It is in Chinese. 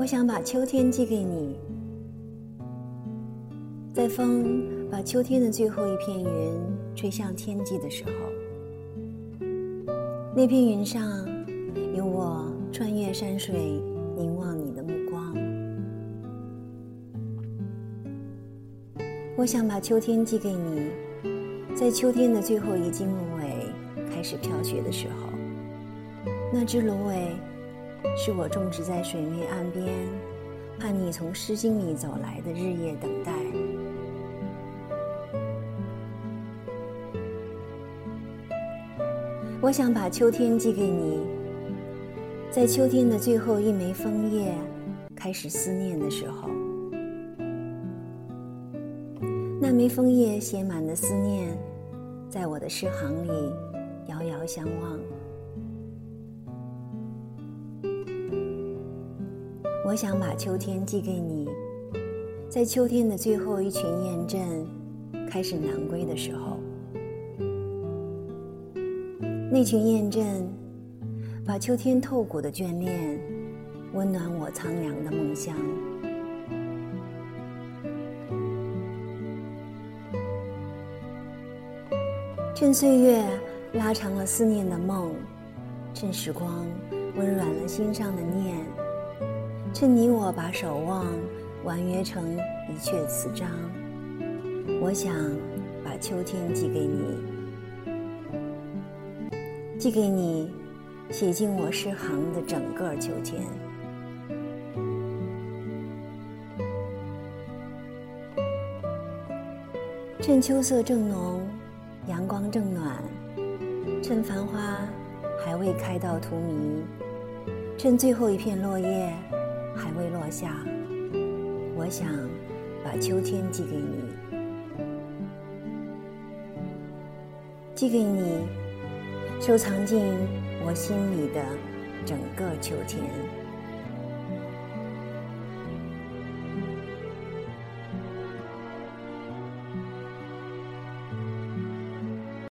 我想把秋天寄给你，在风把秋天的最后一片云吹向天际的时候，那片云上有我穿越山水凝望你的目光。我想把秋天寄给你，在秋天的最后一茎芦苇开始飘雪的时候，那只芦苇。是我种植在水面岸边，盼你从诗经里走来的日夜等待。我想把秋天寄给你，在秋天的最后一枚枫叶开始思念的时候，那枚枫叶写满的思念，在我的诗行里遥遥相望。我想把秋天寄给你，在秋天的最后一群雁阵开始南归的时候，那群雁阵把秋天透骨的眷恋温暖我苍凉的梦乡。趁岁月拉长了思念的梦，趁时光温软了心上的念。趁你我把守望婉约成一阙词章，我想把秋天寄给你，寄给你，写进我诗行的整个秋天。趁秋色正浓，阳光正暖，趁繁花还未开到荼蘼，趁最后一片落叶。还未落下，我想把秋天寄给你，寄给你，收藏进我心里的整个秋天。